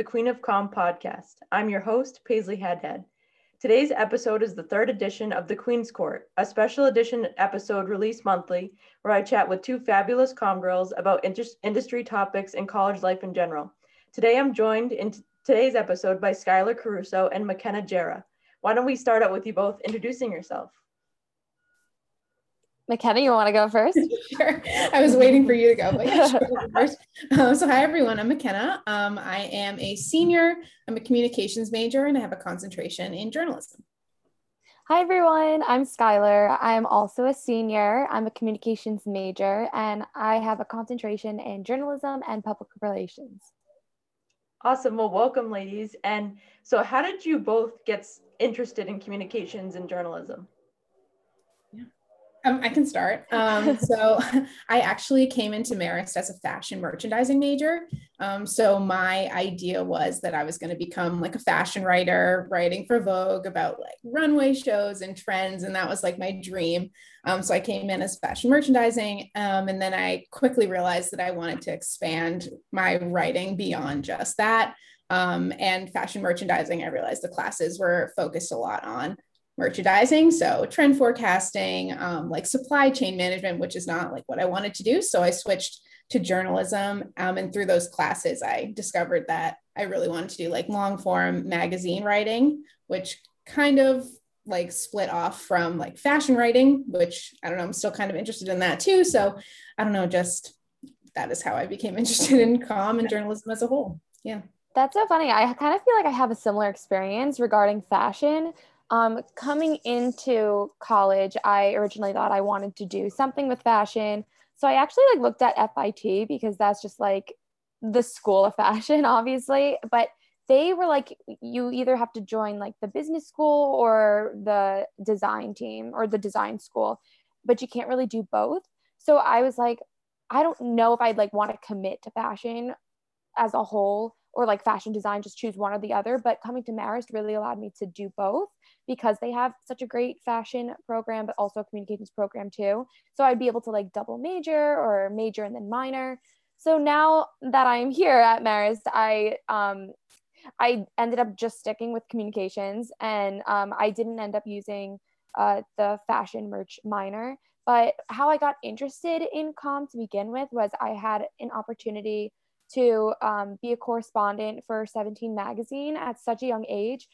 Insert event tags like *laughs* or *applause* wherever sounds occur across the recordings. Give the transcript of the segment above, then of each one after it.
the Queen of Comm podcast. I'm your host, Paisley Hadhead. Today's episode is the third edition of The Queen's Court, a special edition episode released monthly where I chat with two fabulous comm girls about industry topics and college life in general. Today, I'm joined in today's episode by Skyler Caruso and Makena Gera. Why don't we start out with you both introducing yourself? Makena, you want to go first? *laughs* sure. I was waiting for you to go, but yeah, sure, *laughs* first. Um, so, hi everyone. I'm Makena. Um, I am a senior. I'm a communications major, and I have a concentration in journalism. Hi everyone. I'm Skyler. I'm also a senior. I'm a communications major, and I have a concentration in journalism and public relations. Awesome. Well, welcome, ladies. And so, how did you both get interested in communications and journalism? Um, I can start. Um, *laughs* so *laughs* I actually came into Marist as a fashion merchandising major. Um, so my idea was that I was going to become like a fashion writer, writing for Vogue about like runway shows and trends, and that was like my dream. Um, so I came in as fashion merchandising, um, and then I quickly realized that I wanted to expand my writing beyond just that. Um, and fashion merchandising, I realized the classes were focused a lot on merchandising so trend forecasting um, like supply chain management which is not like what i wanted to do so i switched to journalism um, and through those classes i discovered that i really wanted to do like long form magazine writing which kind of like split off from like fashion writing which i don't know i'm still kind of interested in that too so i don't know just that is how i became *laughs* interested in comm and journalism as a whole yeah that's so funny. I kind of feel like I have a similar experience regarding fashion. Um, coming into college, I originally thought I wanted to do something with fashion. So I actually like looked at FIT because that's just like the school of *laughs* fashion, obviously. But they were like, you either have to join like the business school or the design team or the design school, but you can't really do both. So I was like, I don't know if I'd like want to commit to fashion as a whole or like fashion design, just choose one or the other. But coming to Marist really allowed me to do both because they have such a great fashion program, but also a communications program too. So I'd be able to like double major or major and then minor. So now that I'm here at Marist, I um, I ended up just sticking with communications, and um, I didn't end up using uh, the fashion merch minor. But how I got interested in comm to begin with was I had an opportunity to um, be a correspondent for 17 magazine at such a young age.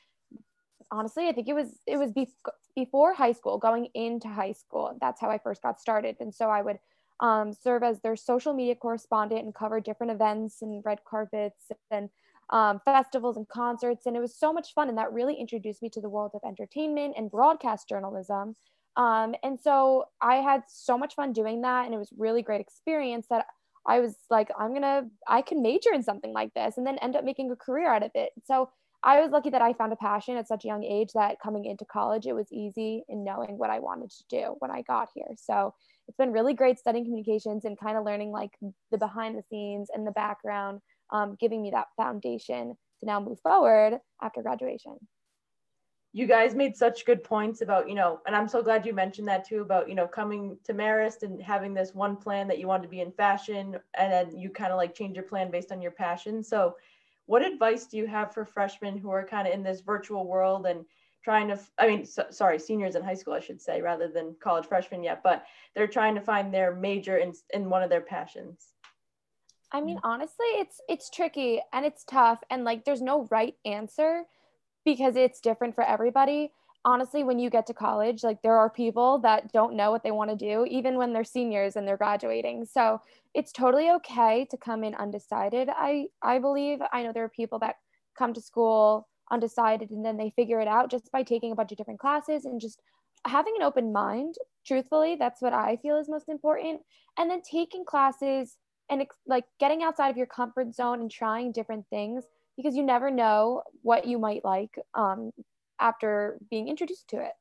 Honestly i think it was it was be- before high school going into high school. That's how i first got started. And so i would um, serve as their social media correspondent and cover different events and red carpets and um, festivals and concerts. And it was so much fun. And that really introduced me to the world of entertainment and broadcast journalism. Um, and so i had so much fun doing that. And it was really great experience that I was like, I'm gonna, I can major in something like this and then end up making a career out of it. So I was lucky that I found a passion at such a young age that coming into college, it was easy in knowing what I wanted to do when I got here. So it's been really great studying communications and kind of learning like the behind the scenes and the background, um, giving me that foundation to now move forward after graduation you guys made such good points about, you know, and I'm so glad you mentioned that too about, you know, coming to Marist and having this one plan that you wanted to be in fashion and then you kind of like change your plan based on your passion. So, what advice do you have for freshmen who are kind of in this virtual world and trying to, I mean, so, sorry, seniors in high school, I should say, rather than college freshmen yet, but they're trying to find their major in, in one of their passions? I mean, mm. honestly, it's it's tricky and it's tough and like there's no right answer because it's different for everybody. Honestly, when you get to college, like there are people that don't know what they want to do, even when they're seniors and they're graduating. So it's totally okay to come in undecided. I I believe I know there are people that come to school undecided and then they figure it out just by taking a bunch of different classes and just having an open mind. Truthfully, that's what I feel is most important. And then taking classes and like getting outside of your comfort zone and trying different things because you never know what you might like um, after being introduced to it.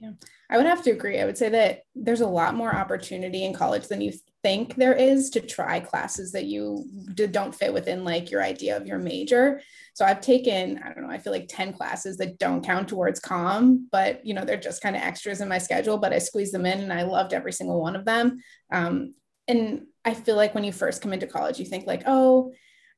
Yeah, I would have to agree. I would say that there's a lot more opportunity in college than you think there is to try classes that you don't fit within like your idea of your major. So I've taken, I don't know, I feel like 10 classes that don't count towards comm, but you know, they're just kind of extras in my schedule, but I squeezed them in and I loved every single one of them. Um, and I feel like when you first come into college, you think like, oh,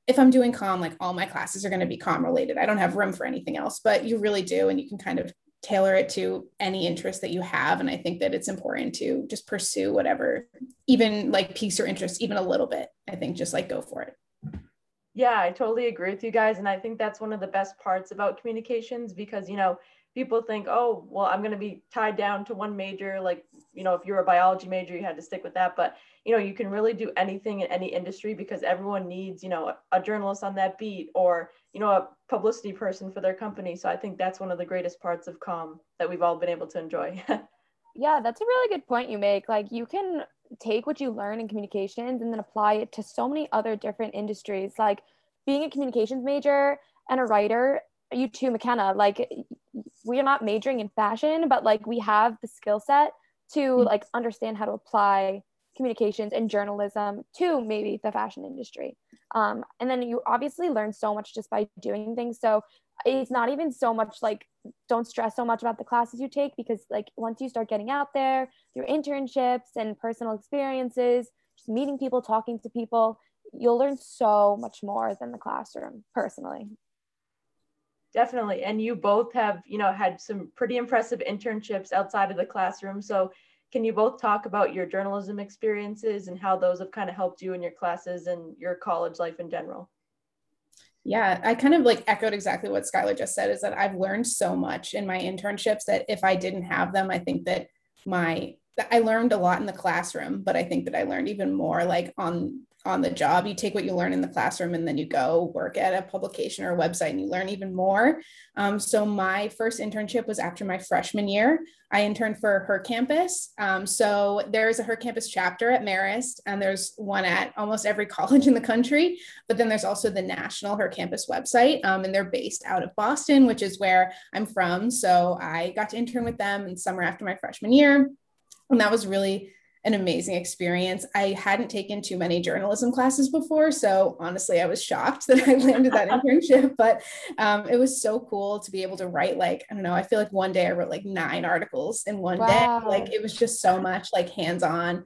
if I'm doing comm, like all my classes are going to be comm related. I don't have room for anything else, but you really do. And you can kind of tailor it to any interest that you have. And I think that it's important to just pursue whatever, even like piques your interest, even a little bit. I think just like go for it. Yeah, I totally agree with you guys. And I think that's one of the best parts about communications because, you know, people think, oh, well, I'm going to be tied down to one major. Like, you know, if you're a biology major, you had to stick with that. But, you know, you can really do anything in any industry because everyone needs, you know, a, journalist on that beat or, you know, a publicity person for their company. So I think that's one of the greatest parts of comm that we've all been able to enjoy. *laughs* yeah, that's a really good point you make. Like, you can take what you learn in communications and then apply it to so many other different industries. Like, being a communications major and a writer you too, Makena, like we are not majoring in fashion, but like we have the skill set to mm-hmm. like understand how to apply communications and journalism to maybe the fashion industry. Um, and then you obviously learn so much just by doing things. So it's not even so much like don't stress so much about the classes you take because like once you start getting out there through internships and personal experiences, just meeting people, talking to people, you'll learn so much more than the classroom personally. Definitely. And you both have, you know, had some pretty impressive internships outside of the classroom. So can you both talk about your journalism experiences and how those have kind of helped you in your classes and your college life in general? Yeah, I kind of like echoed exactly what Skyler just said is that I've learned so much in my internships that if I didn't have them, I think that my I learned a lot in the classroom, but I think that I learned even more like on on the job. You take what you learn in the classroom and then you go work at a publication or a website and you learn even more. Um, so my first internship was after my freshman year. I interned for Her Campus. Um, so there's a Her Campus chapter at Marist, and there's one at almost every *laughs* college in the country. But then there's also the national Her Campus website, um, and they're based out of Boston, which is where I'm from. So I got to intern with them in summer after my freshman year. And that was really an amazing experience. I hadn't taken too many journalism classes before. So honestly, I was shocked that I landed that *laughs* internship, but um, it was so cool to be able to write like, I don't know, I feel like one day I wrote like nine articles in one wow. day. Like it was just so much like hands on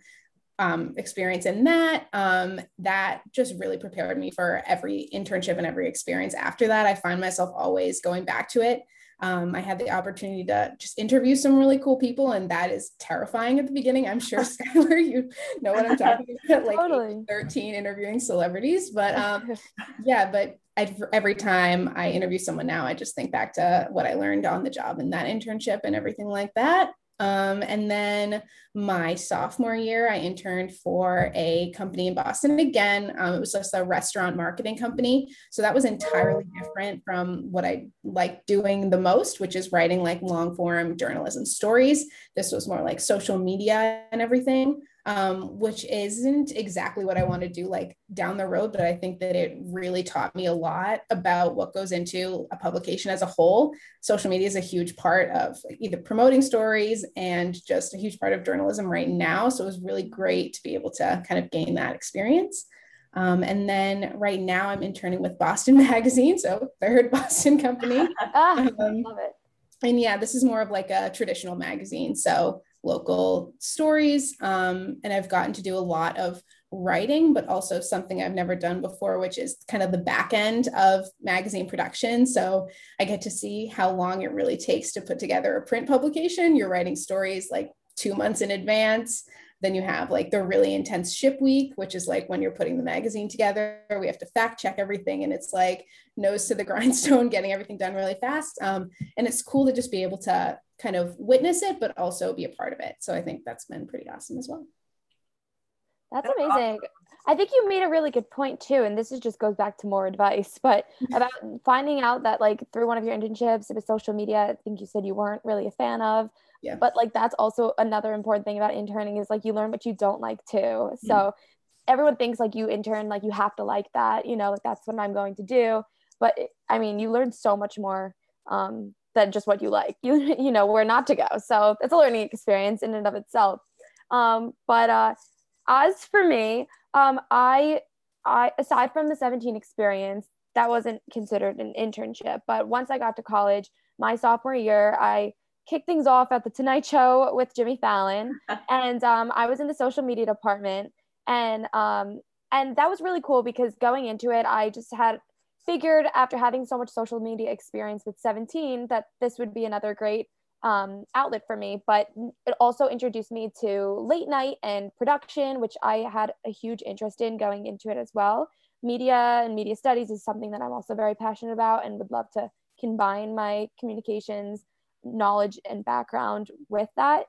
um, experience in that. Um, that just really prepared me for every internship and every experience after that. I find myself always going back to it um, I had the opportunity to just interview some really cool people, and that is terrifying at the beginning. I'm sure *laughs* Skyler, you know what I'm talking *laughs* about, like totally. 13 interviewing celebrities. But um, *laughs* yeah, but I, every time I interview someone now, I just think back to what I learned on the job and that internship and everything like that. Um, and then my sophomore year, I interned for a company in Boston again. Um, it was just a restaurant marketing company. So that was entirely different from what I like doing the most, which is writing like long form journalism stories. This was more like social media and everything um, which isn't exactly what I want to do like down the road, but I think that it really taught me a lot about what goes into a publication as a whole. Social media is a huge part of either promoting stories and just a huge part of journalism right now. So it was really great to be able to kind of gain that experience. Um, and then right now I'm interning with Boston *laughs* Magazine, so third *laughs* Boston company. *laughs* ah, um, love it. And yeah, this is more of like a traditional magazine. So local stories. Um, and I've gotten to do a lot of writing, but also something I've never done before, which is kind of the back end of magazine production. So I get to see how long it really takes to put together a print publication. You're writing stories like two months in advance. Then you have like the really intense ship week, which is like when you're putting the magazine together. We have to fact check everything, and it's like nose to the *laughs* grindstone, getting everything done really fast. Um, and it's cool to just be able to kind of witness it, but also be a part of it. So I think that's been pretty awesome as well. That's amazing. I think you made a really good point too. And this is just goes back to more advice, *laughs* but *laughs* about finding out that like through one of your internships, it was social media, I think you said you weren't really a fan of. Yeah. But like that's also another important thing about interning is like you learn what you don't like too. Mm-hmm. So everyone thinks like you intern, like you have to like that, you know, like that's what I'm going to do. But I mean, you learn so much more um, than just what you like. *laughs* You you know where not to go. So it's a learning experience in and of itself. Um, but uh, as for me, um, I I aside from the 17 experience, that wasn't considered an internship. But once I got to college, my sophomore year, I kicked things off at the Tonight Show with Jimmy Fallon, *laughs* and um, I was in the social media department. and um, and that was really cool because going into it, I just had figured after having so much social media experience with 17 that this would be another great um, outlet for me. But it also introduced me to late night and production, which I had a huge interest in going into it as well. Media and media studies is something that I'm also very passionate about and would love to combine my communications knowledge and background with that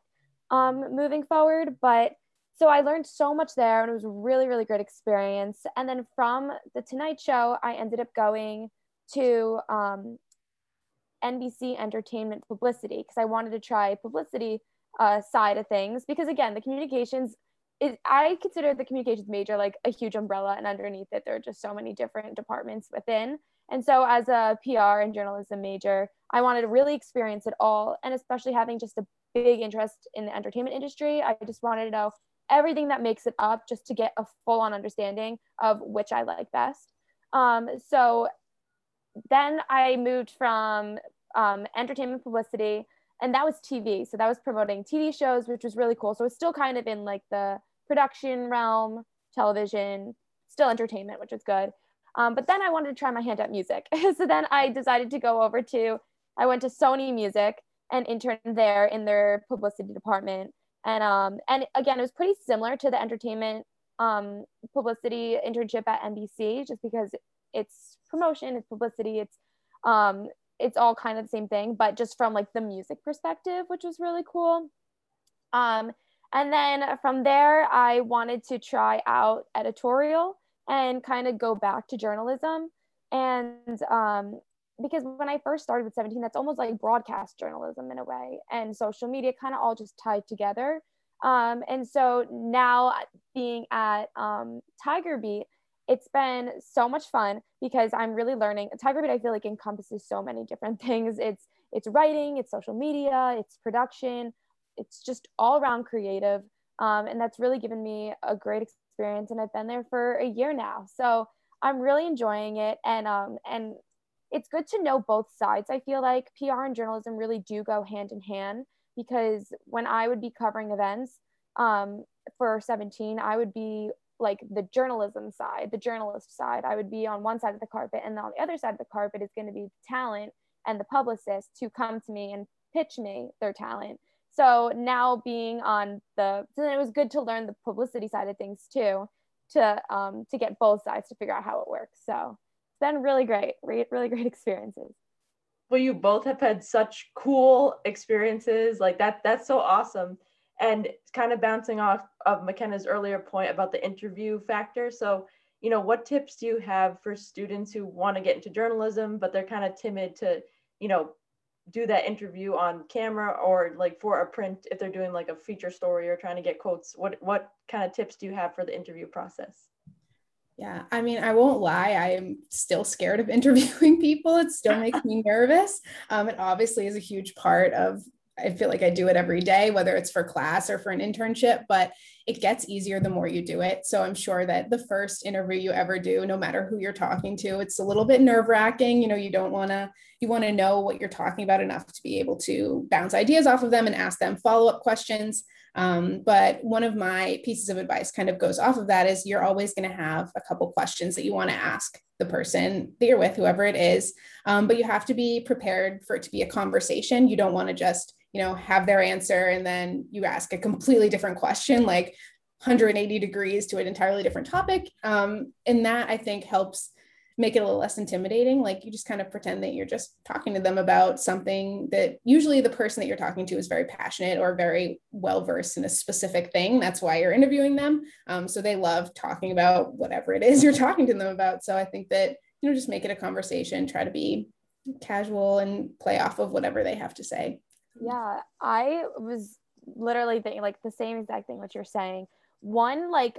um, moving forward. But so I learned so much there and it was a really, really great experience. And then from the Tonight Show, I ended up going to um, NBC Entertainment Publicity because I wanted to try publicity uh, side of things. Because again, the communications is, I consider the communications major like a huge umbrella, and underneath it, there are just so many different departments within. And so, as a PR and journalism major, I wanted to really experience it all, and especially having just a big interest in the entertainment industry, I just wanted to know everything that makes it up just to get a full on understanding of which I like best. Um, so then I moved from um, entertainment publicity, and that was TV. So that was promoting TV shows, which was really cool. So it's still kind of in like the production realm, television, still entertainment, which is good. Um, but then I wanted to try my hand at music. *laughs* so then I decided to go over to, I went to Sony Music and interned there in their publicity department and um and again it was pretty similar to the entertainment um publicity internship at NBC just because it's promotion it's publicity it's um it's all kind of the same thing but just from like the music perspective which was really cool. Um and then from there I wanted to try out editorial and kind of go back to journalism. And um because when I first started with 17, that's almost like broadcast journalism in a way, and social media kind of all just tied together. Um, and so now being at um, Tiger Beat, it's been so much fun because I'm really learning. Tiger Beat, I feel like encompasses so many different *laughs* things. It's it's writing, it's social media, it's production, it's just all around creative, um, and that's really given me a great experience. And I've been there for a year now, so I'm really enjoying it. And um, and it's good to know both sides. I feel like PR and journalism really do go hand in hand because when I would be covering events um, for 17, I would be like the journalism side, the journalist side. I would be on one side of the carpet, and on the other side of the carpet is going to be the talent and the publicist to come to me and pitch me their talent. So now being on the, then it was good to learn the publicity side of things too, to um, to get both sides to figure out how it works. So been really great, really great *laughs* experiences. Well, you both have had such cool experiences. Like that, that's so awesome. And kind of bouncing off of Makena's earlier point about the interview factor. So, you know, what tips do you have for students who want to get into journalism, but they're kind of timid to, you know, do that interview on camera or like for a print if they're doing like a feature story or trying to get quotes? What what kind of tips do you have for the interview process? Yeah, I mean, I won't lie. I am still scared of *laughs* interviewing people. It still makes me nervous. Um, it obviously is a huge part of. I feel like I do it every day, whether it's for class or for an internship, but it gets easier the more you do it. So I'm sure that the first interview you ever do, no matter who you're talking to, it's a little bit nerve wracking. You know, you don't want to, you want to know what you're talking about enough to be able to bounce ideas off of them and ask them follow up questions. Um, but one of my pieces of advice kind of goes off of that is you're always going to have a couple questions that you want to ask the person that you're with, whoever it is. Um, but you have to be prepared for it to be a conversation. You don't want to just, you know, have their answer and then you ask a completely different question, like 180 degrees to an entirely different topic. Um, and that I think helps make it a little less intimidating. Like you just kind of pretend that you're just talking to them about something that usually the person that you're talking to is very passionate or very well versed in a specific thing. That's why you're interviewing them. Um, so they love talking about whatever it is *laughs* you're talking to them about. So I think that, you know, just make it a conversation, try to be casual and play off of whatever they have to say. Yeah, I was literally thinking like the same exact thing what you're saying. One, like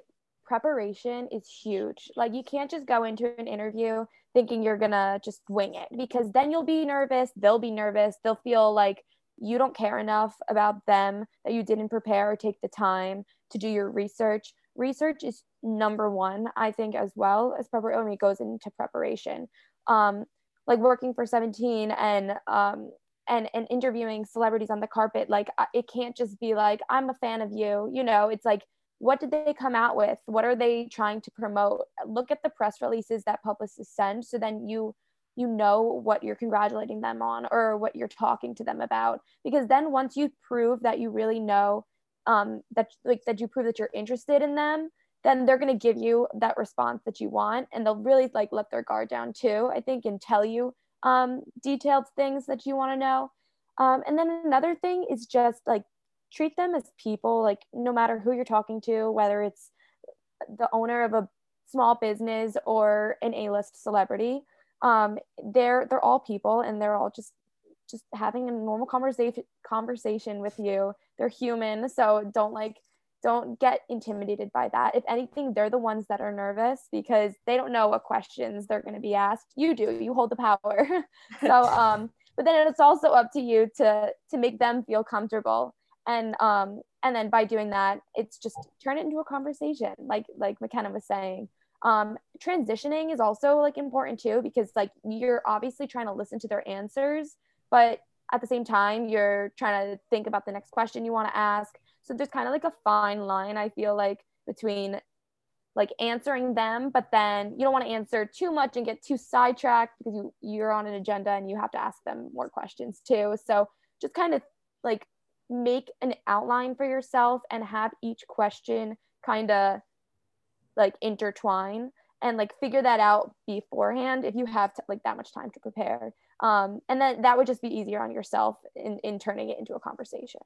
preparation is huge. Like you can't just go into an interview thinking you're going to just wing it because then you'll be nervous, they'll be nervous, they'll feel like you don't care enough about them that you didn't prepare or take the time to do your research. Research is number one, I think, as well as preparation. Mean, it goes into preparation. Um, like working for 17 and um, and and interviewing celebrities on the carpet, like it can't just be like I'm a fan of you. You know, it's like what did they come out with? What are they trying to promote? Look at the press releases that publicists send so then you you know what you're congratulating them on or what you're talking to them about. Because then once you prove that you really know um, that like that you prove that you're interested in them then they're going to give you that response that you want and they'll really like let their guard down too i think and tell you um, detailed things that you want to know. Um, and then another thing is just like treat them as people like no matter who you're talking to whether it's the owner of a small business or an a-list celebrity um, they're they're all people and they're all just just having a normal conversation conversation with you. They're human so don't like don't get intimidated by that. If anything they're the ones that are nervous because they don't know what questions they're going to be asked. You do you hold the power. *laughs* So um but then it's also up to you to to make them feel comfortable and um and then by doing that it's just turn it into a conversation like like makena was saying. Um transitioning is also like important too because like you're obviously trying to listen to their answers but at the same time you're trying to think about the next question you want to ask. So there's kind of like a fine line i feel like between like answering them but then you don't want to answer too much and get too sidetracked because you you're on an agenda and you have to ask them more questions too. So just kind of like make an outline for yourself and have each question kind of like intertwine and like figure that out beforehand if you have to, like that much time to prepare. Um, and then that would just be easier on yourself in, in turning it into a conversation.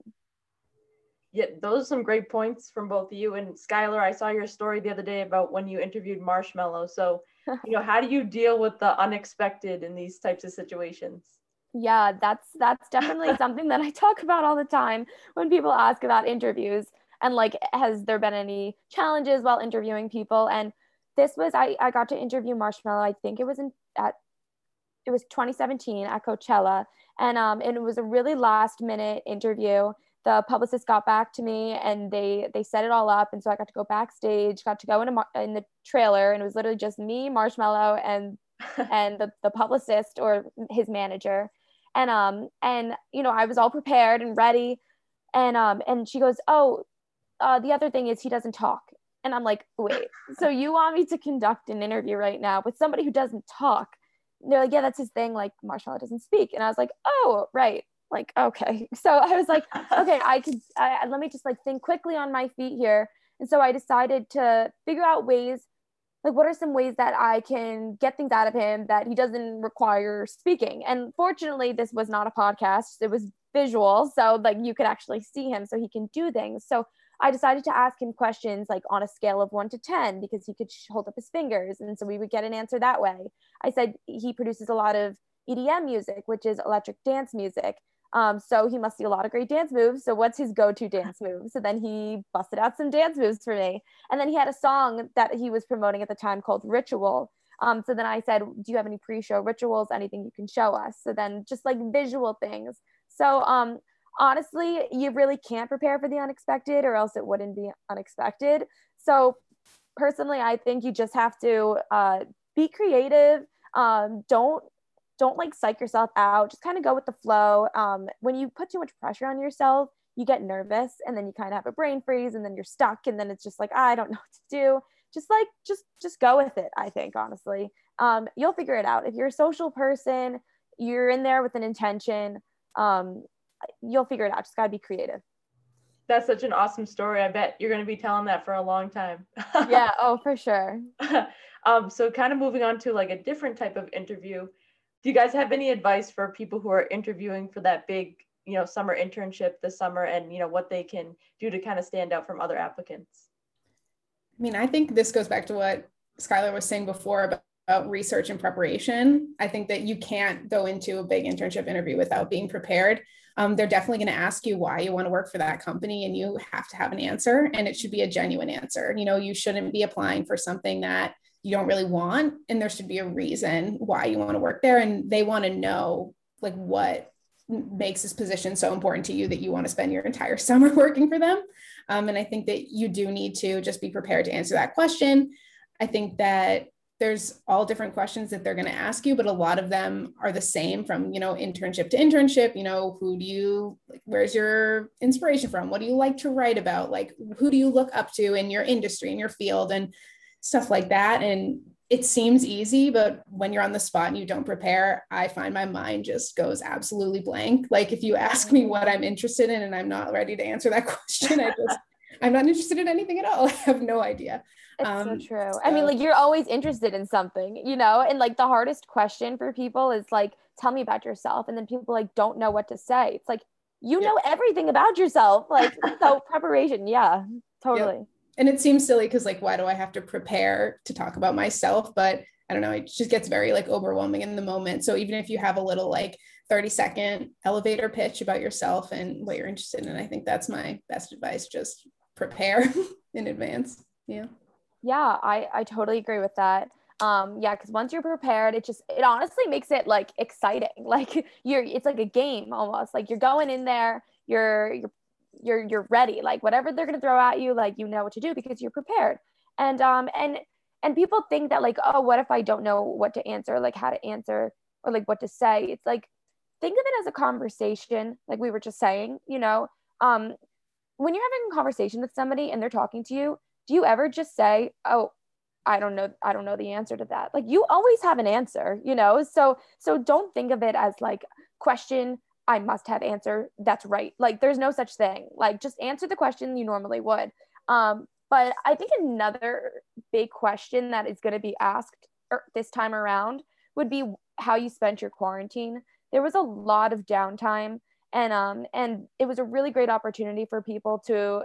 Yeah those are some great points from both of you. And skyler i saw your story the other day about when you interviewed marshmello. So *laughs* you know how do you deal with the unexpected in these types of situations yeah that's that's definitely *laughs* something that i talk about all the time when people ask about interviews and like has there been any challenges while interviewing people? And this was i, I got to interview marshmello i think it was in at it was 2017 at coachella. And um and it was a really last minute interview. The publicist got back to me and they they set it all up. And so i got to go backstage got to go in, a, in the trailer and it was literally just me marshmello and *laughs* and the, the publicist or his manager and um and you know i was all prepared and ready. And um and she goes oh uh, the other thing is he doesn't talk. And i'm like wait *laughs* so you want me to conduct an interview right now with somebody who doesn't talk? And they're like yeah that's his thing like marshmello doesn't speak. And i was like oh right like okay. *laughs* So i was like okay i could I, let me just like think quickly on my feet here. And so i decided to figure out ways like what are some ways that i can get things out of him that he doesn't require speaking? And fortunately this was not a podcast. It was visual so like you could actually see him so he can do things. So i decided to ask him questions like on a scale of 1 to 10 because he could hold up his fingers and so we would get an answer that way. I said he produces a lot of edm music which is electric dance music um, so he must see a lot of great dance moves. So what's his go-to dance move? So then he busted out some dance moves for me. And then he had a song that he was promoting at the time called Ritual. Um, so then I said, do you have any pre-show rituals, anything you can show us? So then just like visual things. So um, honestly, you really can't prepare for the unexpected or else it wouldn't be unexpected. So personally, I think you just have to uh, be creative. Um, don't don't like psych yourself out just kind of go with the flow um, when you put too much pressure on yourself you get nervous and then you kind of have a brain freeze and then you're stuck and then it's just like i don't know *laughs* what to do. Just like just just go with it i think honestly. Um, you'll figure it out. If you're a social person you're in there with an intention um, you'll figure it out. Just got to be creative. That's such an awesome story. I bet you're going to be telling that for a long time. Yeah oh for *laughs* sure. Um, so kind of moving on to like a different type of interview do you guys have any advice for people who are interviewing for that big you know summer internship this summer and you know what they can do to kind of stand out from other applicants? I mean i think this goes back to what skyler was saying before about, about research and preparation. I think that you can't go into a big internship interview without being prepared. Um, they're definitely going to ask you why you want to work for that company and you have to have an answer and it should be a genuine answer. You know you shouldn't be applying for something that you don't really want and there should be a reason why you want to work there and they want to know like what makes this position so important to you that you want to spend your entire *laughs* summer working for them. Um, and i think that you do need to just be prepared to answer that question. I think that there's all different questions that they're going to ask you but a lot of them are the same from you know internship to internship you know who do you like where's your inspiration from? What do you like to write about? Like who do you look up to in your industry in your field? And stuff like that and it seems easy but when you're on the spot and you don't prepare i find my mind just goes absolutely blank like if you ask me what i'm interested in and i'm not ready to answer that *laughs* question i just i'm not interested in anything at all *laughs* i have no idea it's um, so true. So, I mean, like you're always interested in something, you know, and like the hardest question for people is like, tell me about yourself. And then people like don't know what to say. It's like, you yeah. know everything about yourself. Like, so *laughs* preparation. Yeah, totally. Yep. And it seems silly because like, why do I have to prepare to talk about myself? But I don't know, it just gets very like overwhelming in the moment. So even if you have a little like 30 second elevator pitch about yourself and what you're interested in, I think that's my best advice. Just prepare *laughs* in advance. Yeah. Yeah, I, I totally agree with that. Um, yeah, because once you're prepared, it just it honestly makes it like exciting. *laughs* Like you're it's like a game almost. Like you're going in there, you're you're you're you're ready. Like whatever they're gonna throw at you, like you know what to do because you're prepared. And um and and people think that like, oh, what if I don't know what to answer, like how to answer or like what to say? It's like think of it as a conversation, like we were just saying, you know. Um when you're having a conversation with somebody and they're talking to you, do you ever just say, "Oh, I don't know I don't know the answer to that." Like you always have an answer, you know? So so don't think of it as like question I must have answer that's right. Like there's no such thing. Like just answer the question you normally would. Um but I think another big question that is going to be asked er, this time around would be how you spent your quarantine. There was a lot of downtime and um and it was a really great opportunity for people to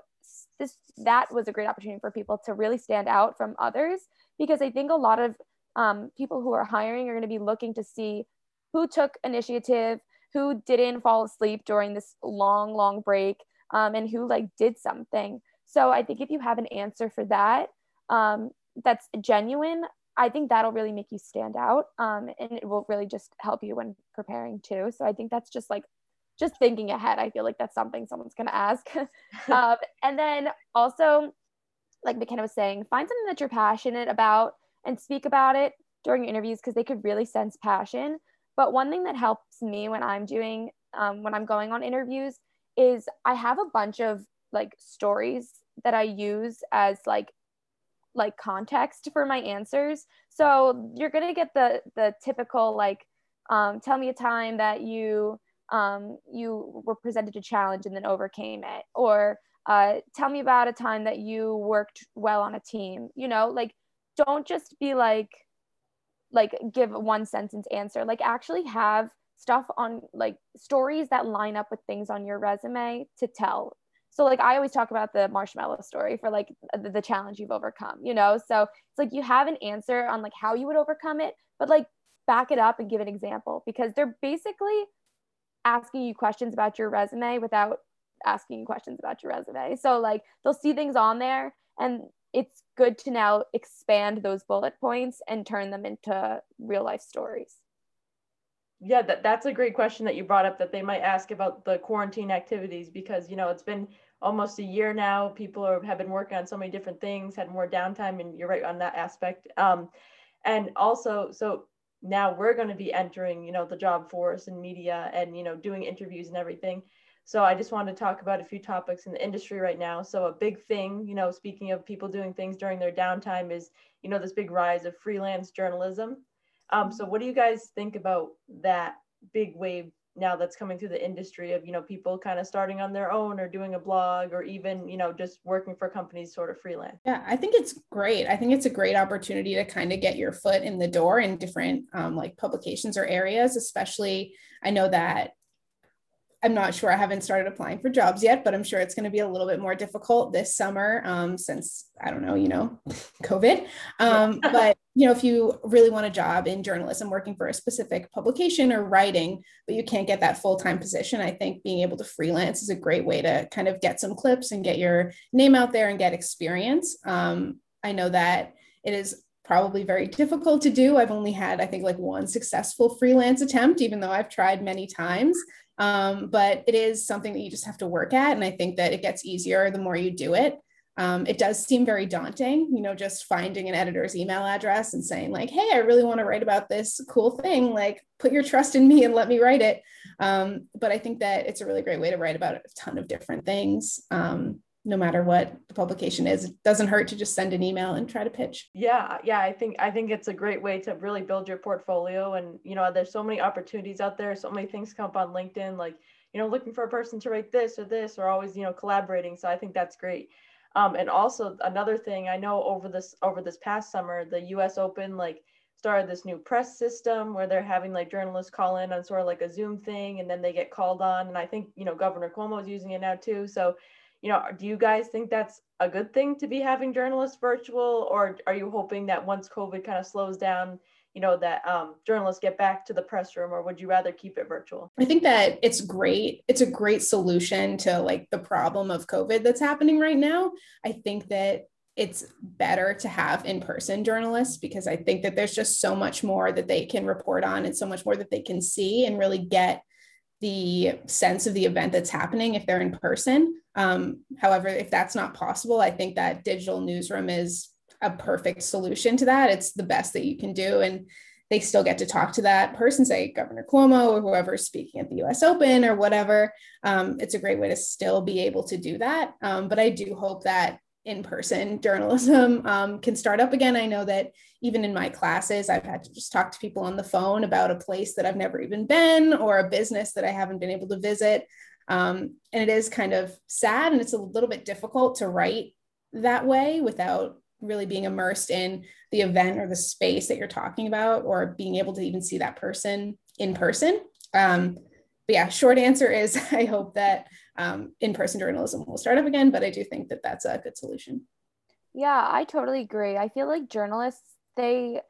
this that was a great opportunity for people to really stand out from others because I think a lot of um, people who are hiring are going to be looking to see who took initiative, who didn't fall asleep during this long, long break, um, and who like did something. So I think if you have an answer for that um, that's genuine, I think that'll really make you stand out, um, and it will really just help you when preparing too. So I think that's just like just thinking ahead, I feel like that's something someone's going to ask. *laughs* um, and then also, like Makena was saying, find something that you're passionate about and speak about it during interviews because they could really sense passion. But one thing that helps me when I'm doing, um, when I'm going on interviews is I have a bunch of like stories that I use as like like context for my answers. So you're gonna get the the typical like um, tell me a time that you um, you were presented a challenge and then overcame it or uh, tell me about a time that you worked well on a team you know like don't just be like like give one sentence answer. Like actually have stuff on like stories that line up with things on your resume to tell. So like i always talk about the marshmello story for like the, the challenge you've overcome you know? So it's like you have an answer on like how you would overcome it but like back it up and give an example because they're basically asking you questions about your resume without asking questions about your resume. So like they'll see things on there and it's good to now expand those bullet points and turn them into real life stories. Yeah, that, that's a great question that you brought up that they might ask about the quarantine activities because, you know, it's been almost a year now. People are, have been working on so many different things, had more downtime, and you're right on that aspect. Um, and also, so now we're going to be entering you know the job force and media and you know doing interviews and everything so i just wanted to talk about a few topics in the industry right now. So a big thing you know speaking of people doing things during their downtime is you know this big rise of freelance journalism. Um, so what do you guys think about that big wave now that's coming through the industry of you know people kind of starting on their own or doing a blog or even you know just working for companies sort of freelance? Yeah i think it's great. I think it's a great opportunity to kind of get your foot in the door in different um, like publications or areas especially i know that I'm not sure. I haven't started applying for jobs yet, but I'm sure it's going to be a little bit more difficult this summer um, since I don't know, you know, *laughs* COVID. Um, *laughs* but you know, if you really want a job in journalism, working for a specific publication or writing, but you can't get that full time position, I think being able to freelance is a great way to kind of get some clips and get your name out there and get experience. Um, I know that it is probably very difficult to do. I've only had, I think, like one successful freelance attempt, even though I've tried many times. Um, but it is something that you just have to work at. And I think that it gets easier the more you do it. Um, it does seem very daunting, you know, just finding an editor's email address and saying, like, hey, I really want to write about this cool thing. Like, put your trust in me and let me write it. Um, but I think that it's a really great way to write about a ton of different things. Um, no matter what the publication is. It doesn't hurt to just send an email and try to pitch. Yeah yeah i think i think it's a great way to really build your portfolio. And you know there's so many opportunities out there. So many things come up on linkedin like you know looking for a person to write this or this or always you know collaborating. So i think that's great. Um, and also another thing i know over this over this past summer the us open like started this new press system where they're having like journalists call in on sort of like a zoom thing and then they get called on. And i think you know governor cuomo is using it now too. So you know, do you guys think that's a good thing to be having journalists virtual, or are you hoping that once COVID kind of slows down, you know, that um, journalists get back to the press room, or would you rather keep it virtual? I think that it's great. It's a great solution to like the problem of COVID that's happening right now. I think that it's better to have in-person journalists because I think that there's just so much more that they can report on and so much more that they can see and really get the sense of the event that's happening if they're in person. Um, however, if that's not possible, I think that digital newsroom is a perfect solution to that. It's the best that you can do. And they still get to talk to that person, say Governor Cuomo or whoever's speaking at the US Open or whatever. Um, it's a great way to still be able to do that. Um, but I do hope that in person journalism um, can start up again. I know that even in my classes, I've had to just talk to people on the phone about a place that I've never even been or a business that I haven't been able to visit. Um, and it is kind of sad and it's a little bit difficult to write that way without really being immersed in the event or the space that you're talking about or being able to even see that person in person. Um, but yeah, short answer is *laughs* I hope that um, in-person journalism will start up again, but I do think that that's a good solution. Yeah, I totally agree. I feel like journalists, they,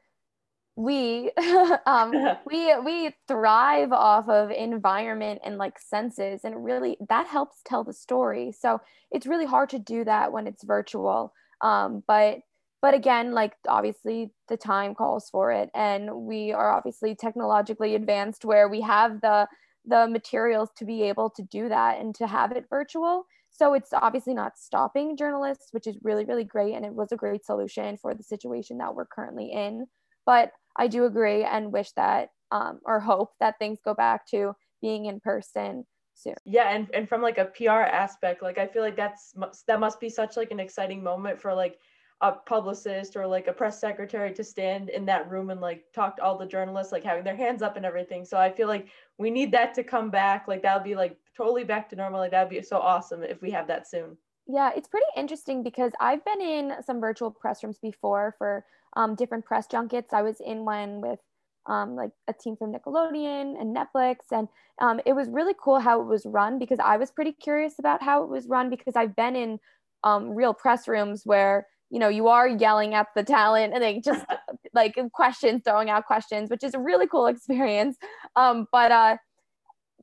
we, *laughs* um, *laughs* we, we thrive off of environment and like senses, and really that helps tell the story. So it's really hard to do that when it's virtual. Um, but but again like obviously the time calls for it and we are obviously technologically advanced where we have the the materials to be able to do that and to have it virtual. So it's obviously not stopping journalists, which is really, really great. And it was a great solution for the situation that we're currently in. But I do agree and wish that um, or hope that things go back to being in person soon. Yeah. And, and from like a PR aspect, like I feel like that's, that must be such like an exciting moment for like a publicist or like a press secretary to stand in that room and like talk to all the journalists like having their hands up and everything. So i feel like we need that to come back. Like that would be like totally back to normal. Like that would be so awesome if we have that soon. Yeah it's pretty interesting because i've been in some virtual press rooms before for um, different press junkets. I was in one with um, like a team from Nickelodeon and Netflix. And um, it was really cool how it was run because I was pretty curious about how it was run because I've been in um, real press rooms where you know you are yelling at the talent and they just *laughs* like questions throwing out questions which is a really cool experience. Um, but uh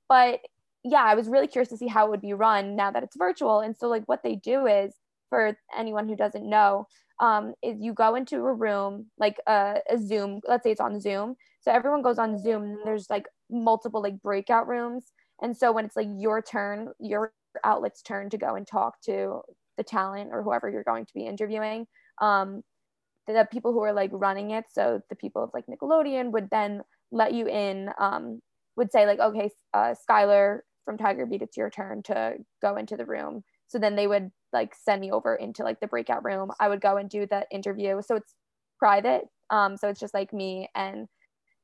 but yeah i was really curious to see how it would be run now that it's virtual. And so like what they do is for anyone who doesn't know um, is you go into a room like a, a zoom let's say it's on zoom. So everyone goes on zoom and there's like multiple like breakout rooms. And so when it's like your turn your outlet's turn to go and talk to the talent or whoever you're going to be interviewing um, the, the, people who are like running it. So the people of like nickelodeon would then let you in um, would say like okay uh, skyler from tiger beat it's your turn to go into the room. So then they would like send me over into like the breakout room. I would go and do the interview. So it's private um, so it's just like me and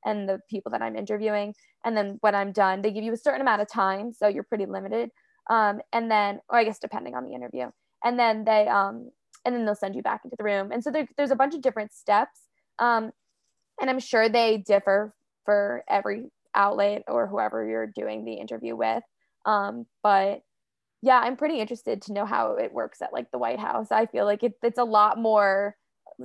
and the people that i'm interviewing. And then when i'm done they give you a certain amount of time so you're pretty limited. Um, and then or i guess depending on the interview and then they um and then they'll send you back into the room. And so there, there's a bunch of different steps um and i'm sure they differ for every outlet or whoever you're doing the interview with. Um but yeah i'm pretty interested to know how it works at like the white house. I feel like it, it's a lot more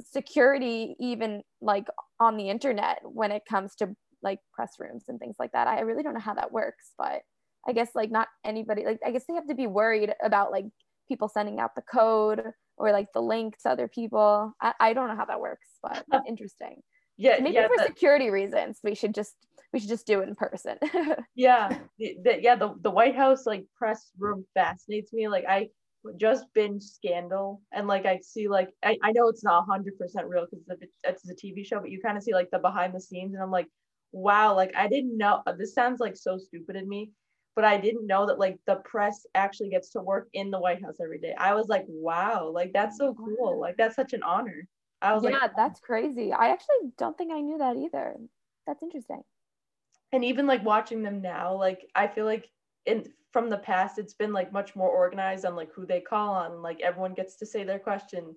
security even like on the internet when it comes to like press rooms and things like that. I really don't know how that works but i guess like not anybody like i guess they have to be worried about like people sending out the code or like the link to other people. I, I don't know how that works, but *laughs* interesting. Yeah, maybe yeah, for security reasons, we should just we should just do it in person. *laughs* yeah, the, the, yeah. The the White House like press room fascinates me. Like I just binge Scandal, and like I see like I, I know it's not hundred percent real because it's a TV show, but you kind of see like the behind the scenes, and I'm like, wow, like I didn't know. This sounds like so stupid in me, but I didn't know that like the press actually gets to work in the White House every day. I was like, wow, like that's so cool. Like that's such an honor. I was yeah, like, that's crazy. I actually don't think I knew that either. That's interesting. And even like watching them now, like I feel like in from the past, it's been like much more organized on like who they call on. Like everyone gets to say their question,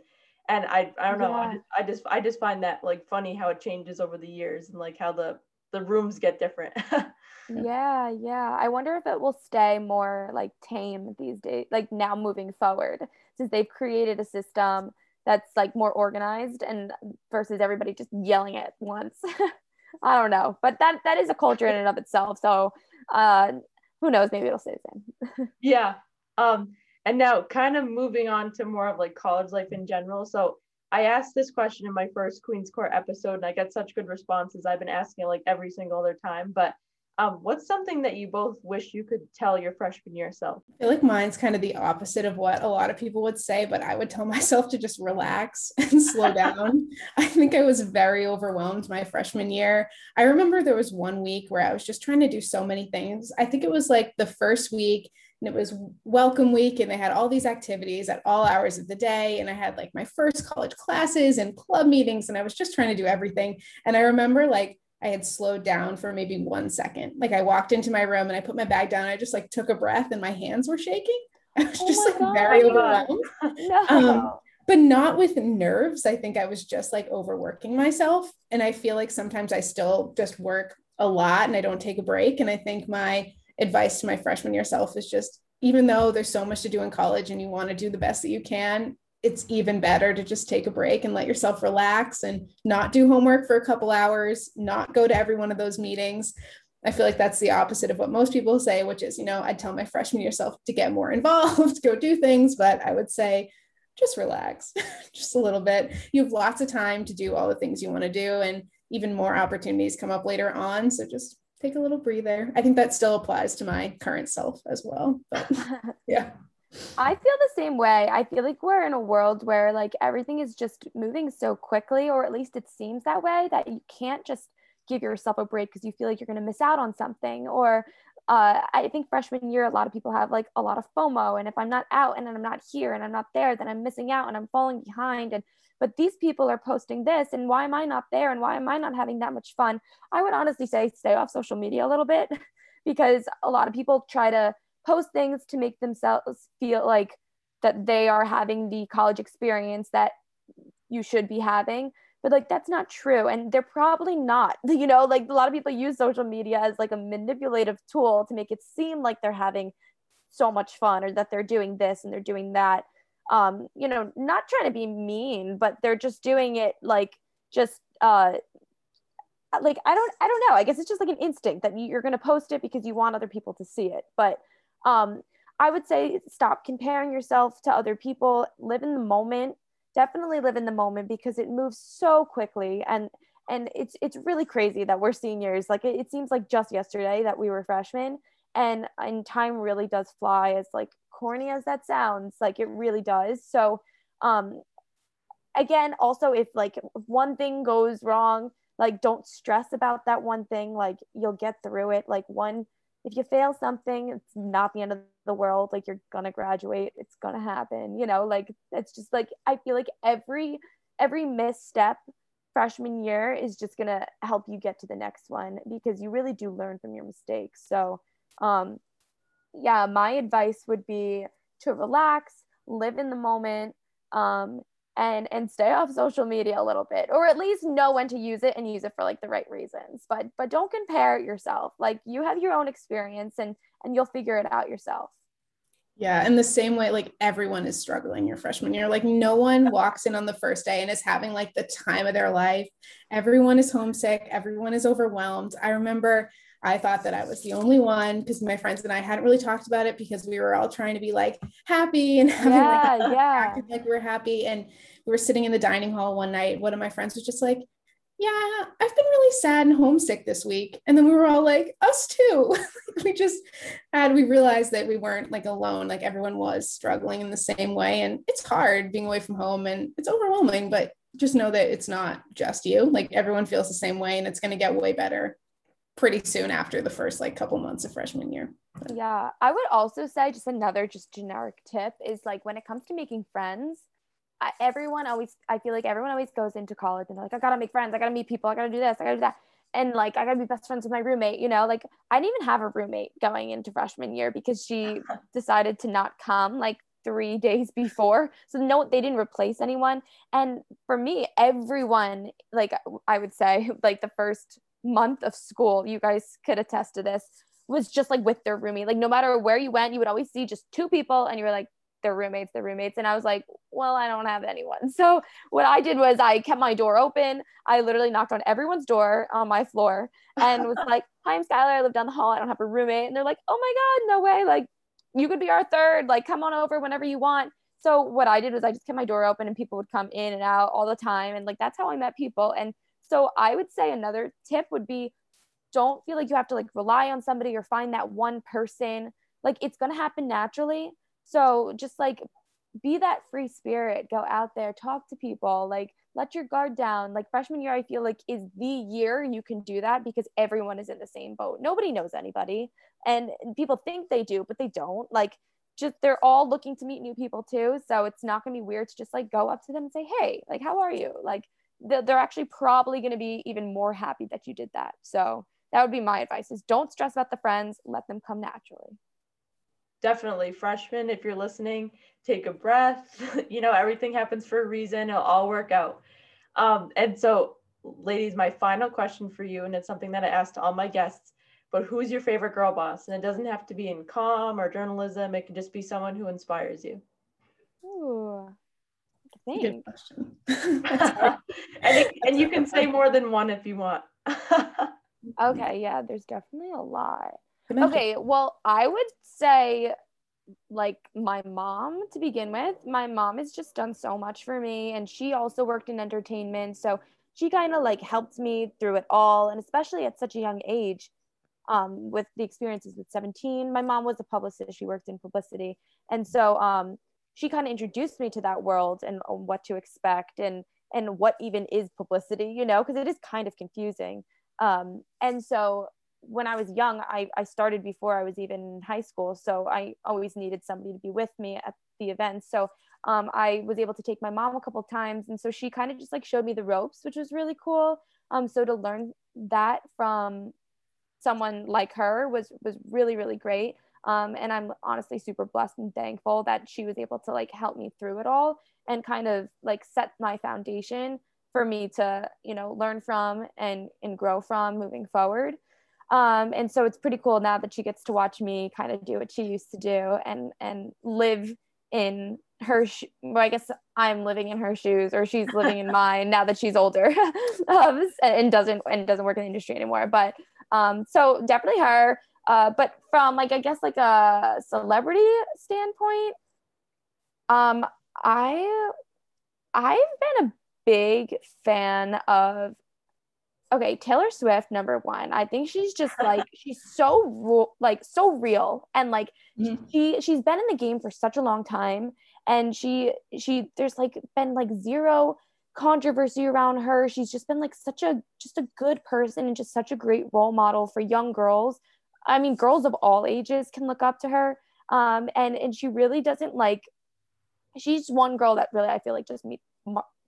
and I I don't know. Yeah. I, just, I just I just find that like funny how it changes over the years and like how the the rooms get different. *laughs* yeah, yeah. I wonder if it will stay more like tame these days, like now moving forward, since they've created a system that's like more organized and versus everybody just yelling at once. *laughs* I don't know, but that that is a culture in and of itself. So uh, who knows? Maybe it'll stay the same. *laughs* yeah. Um, and now kind of moving on to more of like college life in general. So I asked this question in my first Queen's Court episode, and I get such good responses. I've been asking it like every single other time, but um, what's something that you both wish you could tell your freshman year self? I feel like mine's kind of the opposite of what a lot of people would say, but I would tell *laughs* myself to just relax *laughs* and slow down. *laughs* I think I was very overwhelmed my freshman year. I remember there was one week where I was just trying to do so many things. I think it was like the first week and it was welcome week and they had all these activities at all hours of the day and i had like my first college classes and club meetings and i was just trying to do everything and i remember like I had slowed down for maybe one second. Like I walked into my room and I put my bag down. I just like took a breath and my hands were shaking. *laughs* I was oh just like God, very overwhelmed. *laughs* No. Um, but not with nerves. I think I was just like overworking myself. And I feel like sometimes I still just work a lot and I don't take a break. And I think my advice to my freshman year self is just even though there's so much to do in college and you want to do the best that you can, it's even better to just take a break and let yourself relax and not do homework for a couple hours, not go to every one of those meetings. I feel like that's the opposite of what most people say, which is, you know, I'd tell my freshman year self to get more *laughs* involved, go do things, but I would say just relax *laughs* just a little bit. You have lots of time to do all the things you want to do, and even more opportunities come up later on. So just take a little breather. I think that still applies to my current self as well. But *laughs* yeah. I feel the same way. I feel like we're in a world where like everything is just moving so quickly, or at least it seems that way, that you can't just give yourself a break because you feel like you're going to miss out on something. Or uh, I think freshman year, a lot of people have like a lot of FOMO. And if I'm not out and I'm not here and I'm not there, then I'm missing out and I'm falling behind. And but these people are posting this, and why am I not there? And why am I not having that much fun? I would honestly say stay off social media a little bit *laughs* because a lot of people try to post things to make themselves feel like that they are having the college experience that you should be having but like that's not true and they're probably not *laughs* you know like a lot of people use social media as like a manipulative tool to make it seem like they're having so much fun or that they're doing this and they're doing that um you know not trying to be mean but they're just doing it like just uh like i don't i don't know i guess it's just like an instinct that you're going to post it because you want other people to see it but um, I would say stop comparing yourself to other people, live in the moment. Definitely live in the moment because it moves so quickly and and it's it's really crazy that we're seniors. Like it, it seems like just yesterday that we were freshmen and and time really does fly as like corny as that sounds, like it really does. So um again, also if like one thing goes wrong, like don't stress about that one thing, like you'll get through it. Like one if you fail something, it's not the end of the world. Like you're gonna graduate, it's gonna happen. You know, like it's just like I feel like every every misstep freshman year is just gonna help you get to the next one because you really do learn from your mistakes. So um yeah, my advice would be to relax, live in the moment, um, and and stay off social media a little bit or at least know when to use it and use it for like the right reasons but but don't compare yourself like you have your own experience and and you'll figure it out yourself yeah, in the same way, like everyone is struggling your freshman year. Like no one walks in on the first day and is having like the time of their life. Everyone is homesick. Everyone is overwhelmed. I remember I thought that I was the only one because my friends and I hadn't really talked about it because we were all trying to be like happy and *laughs* having yeah, like, yeah. *laughs* like we're happy. And we were sitting in the dining hall one night. One of my friends was just like, yeah, I've been really sad and homesick this week. And then we were all like, us too. *laughs* we just had, we realized that we weren't like alone, like everyone was struggling in the same way. And it's hard being away from home and it's overwhelming, but just know that it's not just you. Like everyone feels the same way and it's going to get way better pretty soon after the first like couple months of freshman year. Yeah. I would also say just another just generic tip is like when it comes to making friends, I, everyone always I feel like everyone always goes into college and they're like I gotta make friends I gotta meet people I gotta do this I gotta do that and like I gotta be best friends with my roommate you know like I didn't even have a roommate going into freshman year because she *laughs* decided to not come like three days before so no they didn't replace anyone and for me everyone like I would say *laughs* like the first month of school you guys could attest to this was just like with their roommate like no matter where you went you would always see just two people and you were like their roommates, their roommates. And I was like, well, I don't have anyone. *laughs* So what I did was I kept my door open. I literally knocked on everyone's door on my floor and was like, *laughs* hi, I'm Skyler. I live down the hall. I don't have a roommate. And they're like, oh my God, no way. Like you could be our third, like come on over whenever you want. So what I did was I just kept my door open and people would come in and out all the time. And like, that's how I met people. And so I would say another tip would be don't feel like you have to like rely on somebody or find that one person. Like it's going to happen naturally so just like be that free spirit, go out there, talk to people, like let your guard down. Like freshman year, I feel like is the year you can do that because everyone is in the same boat. Nobody knows anybody. And people think they do, but they don't. Like just they're all looking to meet new people too. So it's not gonna be weird to just like go up to them and say, hey, like how are you? Like they're actually probably going to be even more happy that you did that. So that would be my advice is don't stress about the friends, let them come naturally. Definitely. Freshmen if you're listening take a breath. *laughs* You know everything happens for a reason. It'll all work out. Um, and so ladies my final question for you and it's something that i asked all my guests but who's your favorite girl boss? And it doesn't have to be in com or journalism. It can just be someone who inspires you. Ooh, Good question. *laughs* *laughs* and, it, and you can say more than one if you want *laughs* okay yeah there's definitely a lot Okay, well, I would say like my mom to begin with. My mom has just done so much for me and she also worked in entertainment, so she kind of like helped me through it all and especially at such a young age. Um, with the experiences with 17, my mom was a publicist. She worked in publicity. And so um, she kind of introduced me to that world and uh, what to expect and and what even is publicity, you know, because it is kind of confusing. Um, and so when I was young, I, I started before I was even in high school. So I always needed somebody to be with me at the events. So um, I was able to take my mom a couple times. And so she kind of just like showed me the ropes, which was really cool. Um, so to learn that from someone like her was, was really, really great. Um, and I'm honestly super blessed and thankful that she was able to like help me through it all and kind of like set my foundation for me to, you know, learn from and, and grow from moving forward. Um, and so it's pretty cool now that she gets to watch me kind of do what she used to do and and live in her sh- well, i guess i'm living in her shoes or she's living in *laughs* mine now that she's older *laughs* um, and doesn't and doesn't work in the industry anymore but um, so definitely her uh, but from like i guess like a celebrity standpoint um i i've been a big fan of okay taylor swift number one. I think she's just like *laughs* she's so like so real and like mm-hmm. she she's been in the game for such a long time. And she she there's like been like zero controversy around her. She's just been like such a just a good person and just such a great role model for young girls i mean girls of all ages can look up to her um and and she really doesn't like she's one girl that really i feel like just meet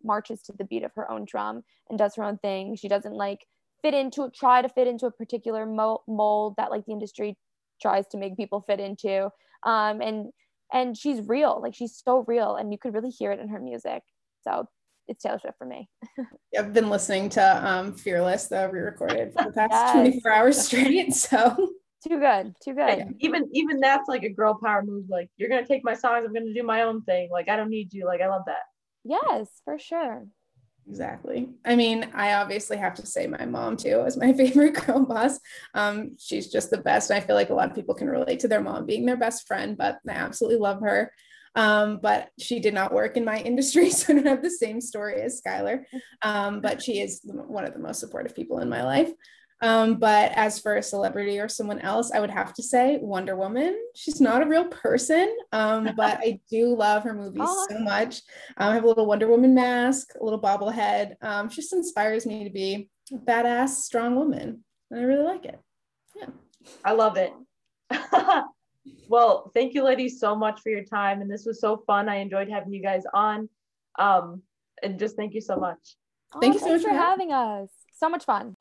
marches to the beat of her own drum and does her own thing. She doesn't like fit into try to fit into a particular mold that like the industry tries to make people fit into. Um, and and she's real, like she's so real, and you could really hear it in her music. So it's Taylor Swift for me. *laughs* I've been listening to um, Fearless, the re-recorded for the past *laughs* yes. 24 hours straight. *laughs* So too good, too good. even even that's like a girl power move. Like you're gonna take my songs, I'm gonna do my own thing. Like I don't need you. Like I love that. Yes, for sure. Exactly. I mean, I obviously have to say my mom too is my *laughs* favorite girl boss. Um, she's just the best. I feel like a lot of people can relate to their mom being their best friend, but I absolutely love her. Um, but she did not work in my *laughs* industry, so I don't have the same story as Skyler. Um, but she is one of the most supportive people in my life. Um, but as for a celebrity or someone else, I would have to say Wonder Woman. She's not a real person, um, *laughs* but I do love her movies so much. Um, I have a little Wonder Woman mask, a little bobblehead. Um, she just inspires me to be a badass, strong woman. And I really like it. Yeah. I love it. *laughs* well, thank you, ladies, so much for your time. And this was so fun. I enjoyed having you guys on. Um, and just thank you so much. Thank oh, you so much for having us. So much fun.